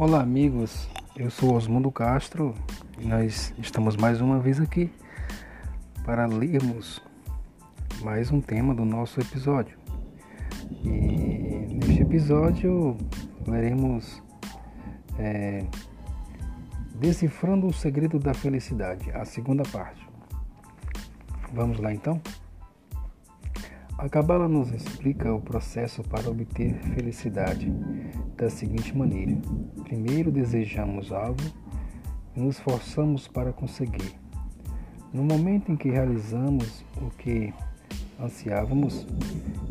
Olá, amigos. Eu sou Osmundo Castro e nós estamos mais uma vez aqui para lermos mais um tema do nosso episódio. E neste episódio leremos é, Decifrando o Segredo da Felicidade, a segunda parte. Vamos lá então? A Cabala nos explica o processo para obter felicidade da seguinte maneira: primeiro desejamos algo e nos forçamos para conseguir. No momento em que realizamos o que ansiávamos,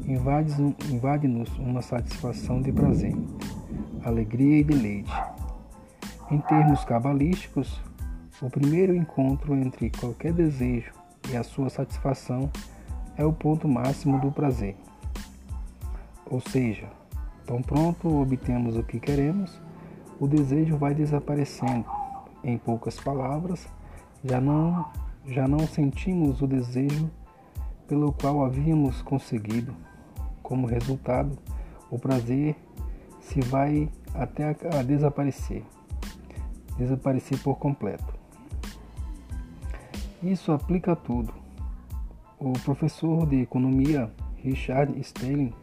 invade-nos uma satisfação de prazer, alegria e deleite. Em termos cabalísticos, o primeiro encontro entre qualquer desejo e a sua satisfação é o ponto máximo do prazer. Ou seja, tão pronto obtemos o que queremos, o desejo vai desaparecendo. Em poucas palavras, já não já não sentimos o desejo pelo qual havíamos conseguido. Como resultado, o prazer se vai até a desaparecer, desaparecer por completo. Isso aplica a tudo o professor de economia Richard Stelling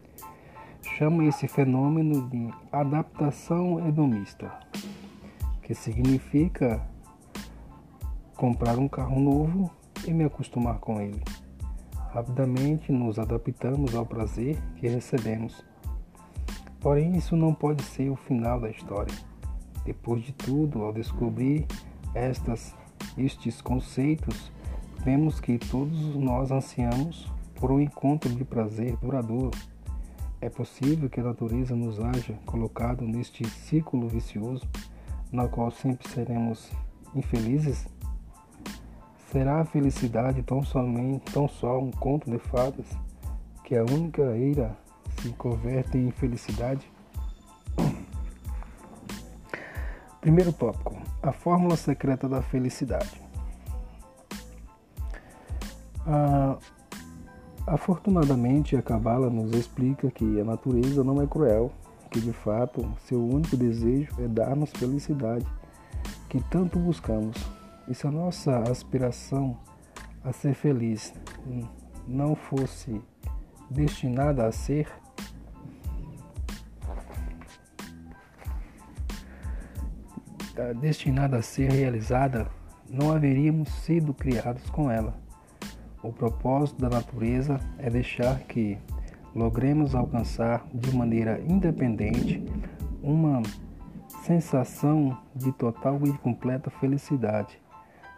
chama esse fenômeno de adaptação hedonista, que significa comprar um carro novo e me acostumar com ele. Rapidamente nos adaptamos ao prazer que recebemos. Porém, isso não pode ser o final da história. Depois de tudo, ao descobrir estas, estes conceitos, Vemos que todos nós ansiamos por um encontro de prazer duradouro. É possível que a natureza nos haja colocado neste ciclo vicioso, na qual sempre seremos infelizes? Será a felicidade tão somente tão só um conto de fadas que a única eira se converte em felicidade? Primeiro tópico: a fórmula secreta da felicidade. Ah, afortunadamente, a Cabala nos explica que a natureza não é cruel, que de fato seu único desejo é dar-nos felicidade, que tanto buscamos. E se a nossa aspiração a ser feliz não fosse destinada a ser, destinada a ser realizada, não haveríamos sido criados com ela. O propósito da natureza é deixar que logremos alcançar de maneira independente uma sensação de total e completa felicidade,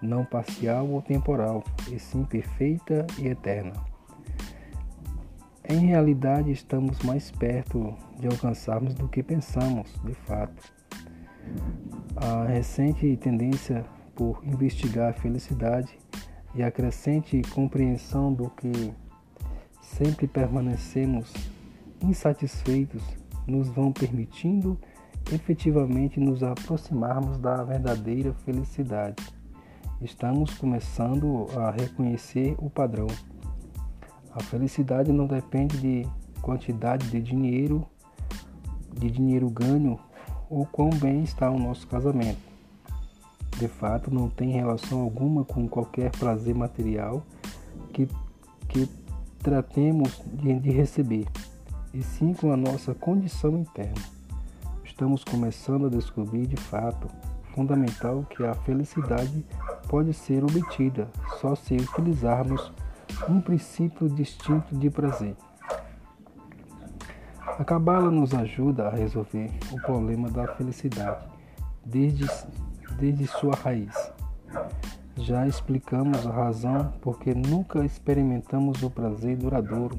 não parcial ou temporal, e sim perfeita e eterna. Em realidade, estamos mais perto de alcançarmos do que pensamos, de fato. A recente tendência por investigar a felicidade e a crescente compreensão do que sempre permanecemos insatisfeitos nos vão permitindo efetivamente nos aproximarmos da verdadeira felicidade. Estamos começando a reconhecer o padrão. A felicidade não depende de quantidade de dinheiro, de dinheiro ganho ou quão bem está o nosso casamento de fato não tem relação alguma com qualquer prazer material que, que tratemos de, de receber, e sim com a nossa condição interna. Estamos começando a descobrir de fato fundamental que a felicidade pode ser obtida só se utilizarmos um princípio distinto de prazer. A Cabala nos ajuda a resolver o problema da felicidade desde desde sua raiz. Já explicamos a razão porque nunca experimentamos o prazer duradouro.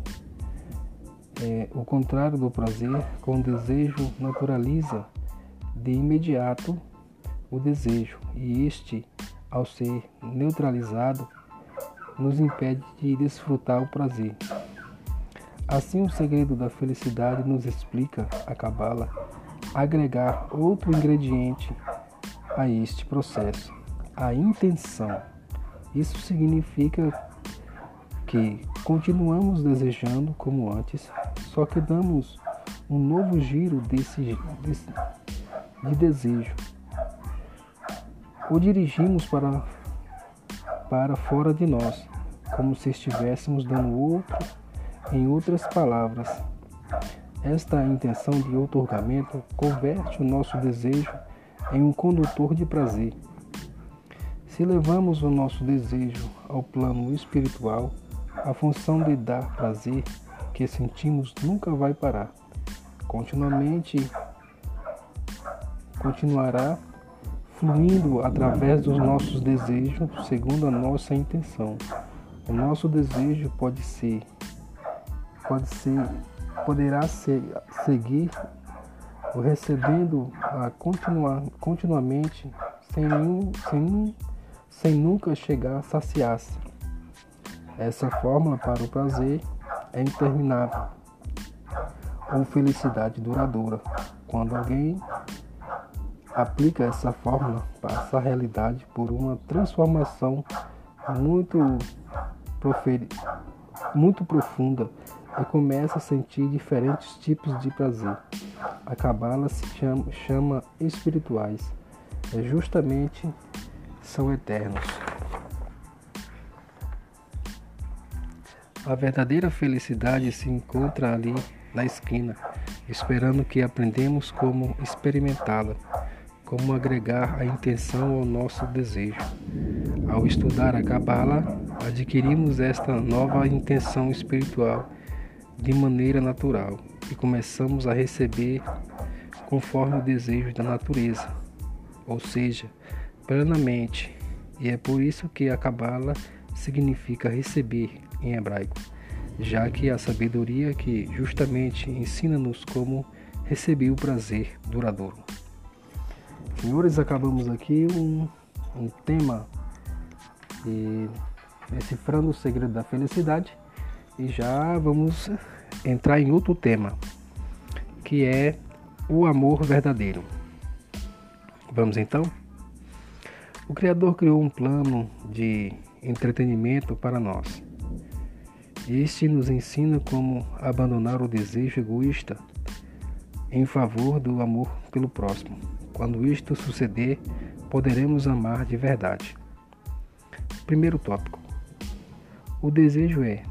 É, o contrário do prazer, com o desejo, naturaliza de imediato o desejo, e este, ao ser neutralizado, nos impede de desfrutar o prazer. Assim, o segredo da felicidade nos explica a Cabala agregar outro ingrediente a este processo, a intenção. Isso significa que continuamos desejando como antes, só que damos um novo giro desse, desse de desejo. O dirigimos para, para fora de nós, como se estivéssemos dando outro, em outras palavras. Esta intenção de outorgamento converte o nosso desejo em um condutor de prazer. Se levamos o nosso desejo ao plano espiritual, a função de dar prazer que sentimos nunca vai parar. Continuamente continuará fluindo através dos nossos desejos segundo a nossa intenção. O nosso desejo pode ser pode ser poderá ser, seguir o recebendo a continuar continuamente sem nenhum, sem, sem nunca chegar a saciar-se. Essa fórmula para o prazer é interminável ou felicidade duradoura. Quando alguém aplica essa fórmula, passa a realidade por uma transformação muito, muito profunda e começa a sentir diferentes tipos de prazer. A cabala se chama, chama espirituais. É justamente são eternos. A verdadeira felicidade se encontra ali na esquina, esperando que aprendemos como experimentá-la como agregar a intenção ao nosso desejo. Ao estudar a Cabala, adquirimos esta nova intenção espiritual de maneira natural e começamos a receber conforme o desejo da natureza, ou seja, plenamente. E é por isso que a Cabala significa receber em hebraico, já que a sabedoria que justamente ensina-nos como receber o prazer duradouro. Senhores, acabamos aqui um, um tema de decifrando o segredo da felicidade e já vamos entrar em outro tema, que é o amor verdadeiro. Vamos então? O Criador criou um plano de entretenimento para nós. Este nos ensina como abandonar o desejo egoísta em favor do amor pelo próximo. Quando isto suceder, poderemos amar de verdade. Primeiro tópico: O desejo é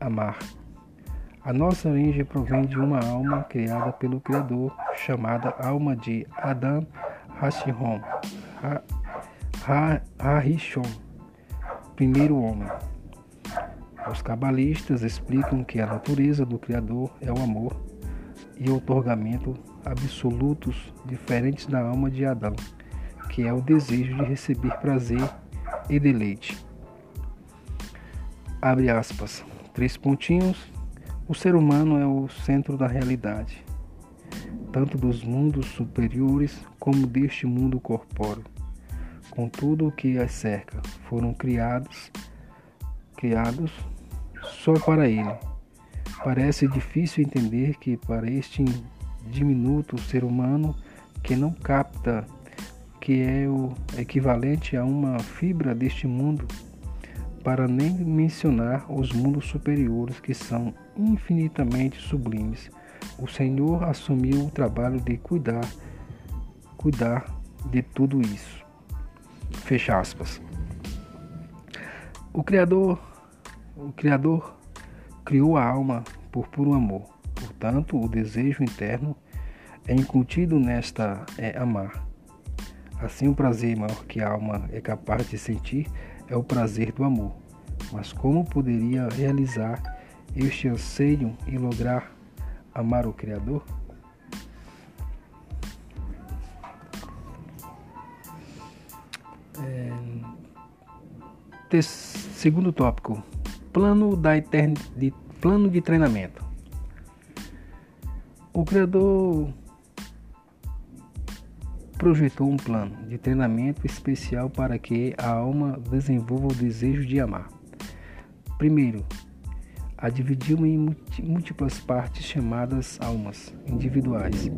amar. A nossa origem provém de uma alma criada pelo Criador, chamada alma de Adam Hashihon, Harishon, primeiro homem. Os cabalistas explicam que a natureza do Criador é o amor e otorgamento absolutos diferentes da alma de Adão, que é o desejo de receber prazer e deleite. Abre aspas. Três pontinhos. O ser humano é o centro da realidade, tanto dos mundos superiores como deste mundo corpóreo. Com tudo o que as cerca, foram criados, criados só para ele. Parece difícil entender que para este diminuto ser humano que não capta que é o equivalente a uma fibra deste mundo, para nem mencionar os mundos superiores que são infinitamente sublimes. O Senhor assumiu o trabalho de cuidar, cuidar de tudo isso. Fecha aspas. O Criador, o Criador criou a alma por puro amor Portanto, o desejo interno é incutido nesta é amar. Assim, o prazer maior que a alma é capaz de sentir é o prazer do amor. Mas como poderia realizar este anseio e lograr amar o Criador? É... Segundo tópico: plano da etern... de plano de treinamento. O Criador projetou um plano de treinamento especial para que a alma desenvolva o desejo de amar. Primeiro, a dividiu em múltiplas partes chamadas almas individuais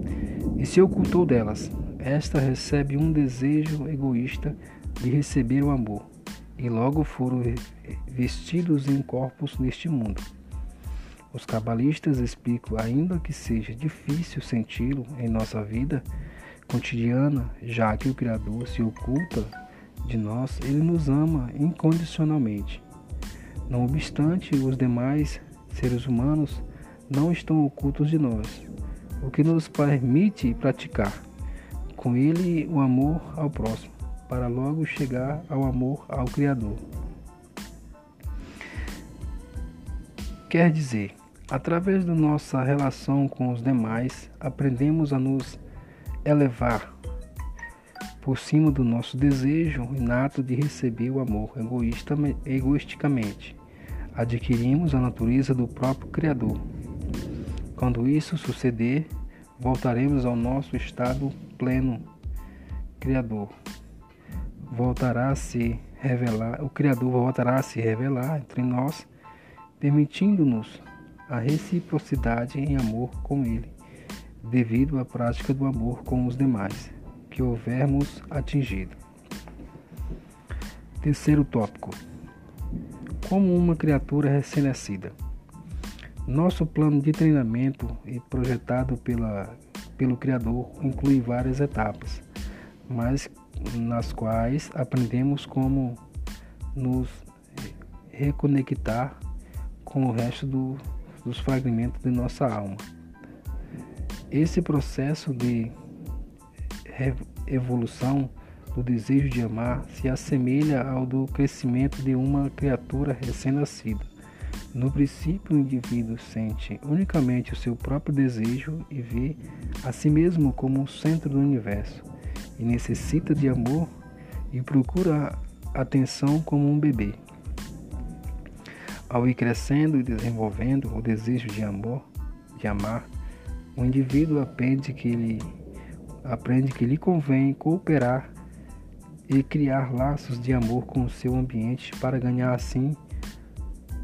e se ocultou delas. Esta recebe um desejo egoísta de receber o amor e logo foram vestidos em corpos neste mundo. Os cabalistas explicam, ainda que seja difícil senti-lo em nossa vida, cotidiana, já que o Criador se oculta de nós, ele nos ama incondicionalmente. Não obstante, os demais seres humanos não estão ocultos de nós, o que nos permite praticar com ele o amor ao próximo, para logo chegar ao amor ao Criador. Quer dizer, através da nossa relação com os demais, aprendemos a nos elevar por cima do nosso desejo inato de receber o amor egoisticamente. Adquirimos a natureza do próprio Criador. Quando isso suceder, voltaremos ao nosso estado pleno Criador. Voltará a se revelar, o Criador voltará a se revelar entre nós, permitindo-nos a reciprocidade em amor com Ele devido à prática do amor com os demais que houvermos atingido. Terceiro tópico: Como uma criatura recém-nascida. Nosso plano de treinamento e projetado pela, pelo Criador inclui várias etapas, mas nas quais aprendemos como nos reconectar com o resto do, dos fragmentos de nossa alma. Esse processo de evolução do desejo de amar se assemelha ao do crescimento de uma criatura recém-nascida. No princípio, o indivíduo sente unicamente o seu próprio desejo e vê a si mesmo como o centro do universo, e necessita de amor e procura atenção como um bebê. Ao ir crescendo e desenvolvendo o desejo de amor, de amar, o indivíduo aprende que aprende que lhe convém cooperar e criar laços de amor com o seu ambiente para ganhar assim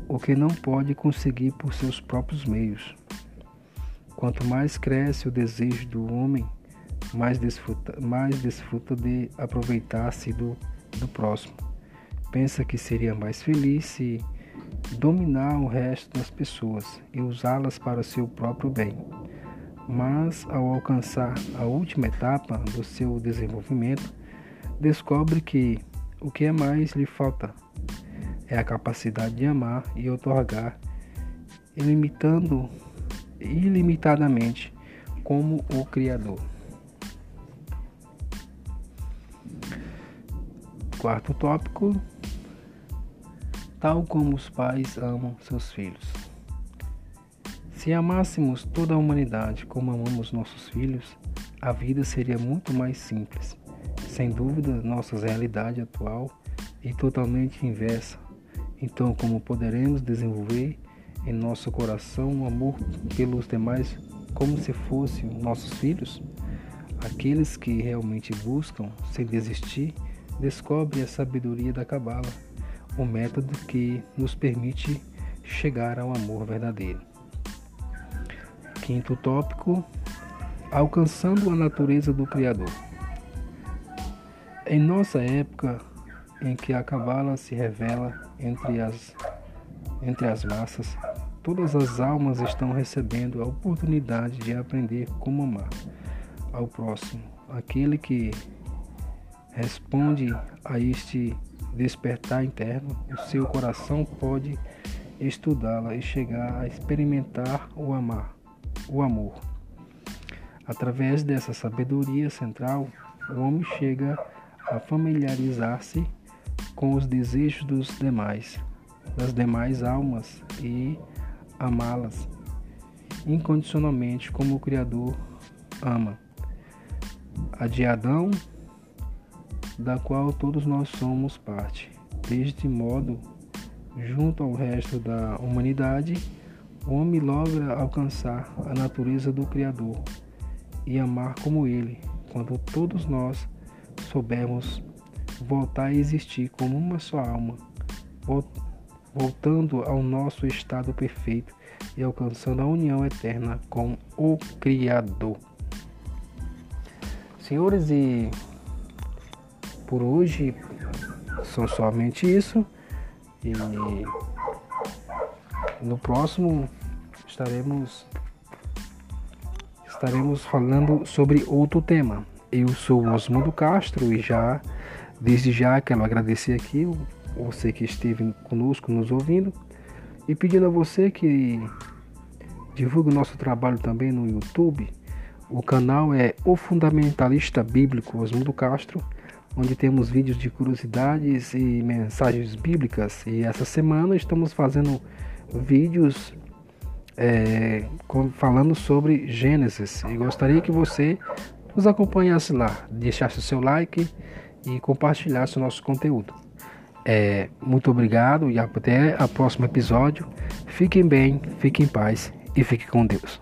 o que não pode conseguir por seus próprios meios. Quanto mais cresce o desejo do homem, mais desfruta, mais desfruta de aproveitar-se do, do próximo. Pensa que seria mais feliz se dominar o resto das pessoas e usá-las para o seu próprio bem mas ao alcançar a última etapa do seu desenvolvimento, descobre que o que mais lhe falta é a capacidade de amar e otorgar ilimitando ilimitadamente como o Criador. Quarto tópico: tal como os pais amam seus filhos. Se amássemos toda a humanidade como amamos nossos filhos, a vida seria muito mais simples. Sem dúvida, nossa realidade atual é totalmente inversa. Então, como poderemos desenvolver em nosso coração um amor pelos demais como se fossem nossos filhos? Aqueles que realmente buscam, sem desistir, descobrem a sabedoria da Cabala, o método que nos permite chegar ao amor verdadeiro. Quinto tópico: alcançando a natureza do Criador. Em nossa época, em que a cabala se revela entre as, entre as massas, todas as almas estão recebendo a oportunidade de aprender como amar ao próximo. Aquele que responde a este despertar interno, o seu coração pode estudá-la e chegar a experimentar o amar o amor. Através dessa sabedoria central, o homem chega a familiarizar-se com os desejos dos demais, das demais almas e amá-las incondicionalmente como o Criador ama. A de Adão, da qual todos nós somos parte. Deste modo, junto ao resto da humanidade, o homem logra alcançar a natureza do Criador e amar como Ele, quando todos nós soubermos voltar a existir como uma só alma, voltando ao nosso estado perfeito e alcançando a união eterna com o Criador. Senhores, e por hoje são somente isso. E no próximo estaremos estaremos falando sobre outro tema. Eu sou Osmundo Castro e já, desde já, quero agradecer aqui você que esteve conosco, nos ouvindo, e pedindo a você que divulgue o nosso trabalho também no YouTube. O canal é O Fundamentalista Bíblico Osmundo Castro, onde temos vídeos de curiosidades e mensagens bíblicas. E essa semana estamos fazendo vídeos é, falando sobre Gênesis. E gostaria que você nos acompanhasse lá, deixasse o seu like e compartilhasse o nosso conteúdo. É, muito obrigado e até o próximo episódio. Fiquem bem, fiquem em paz e fiquem com Deus.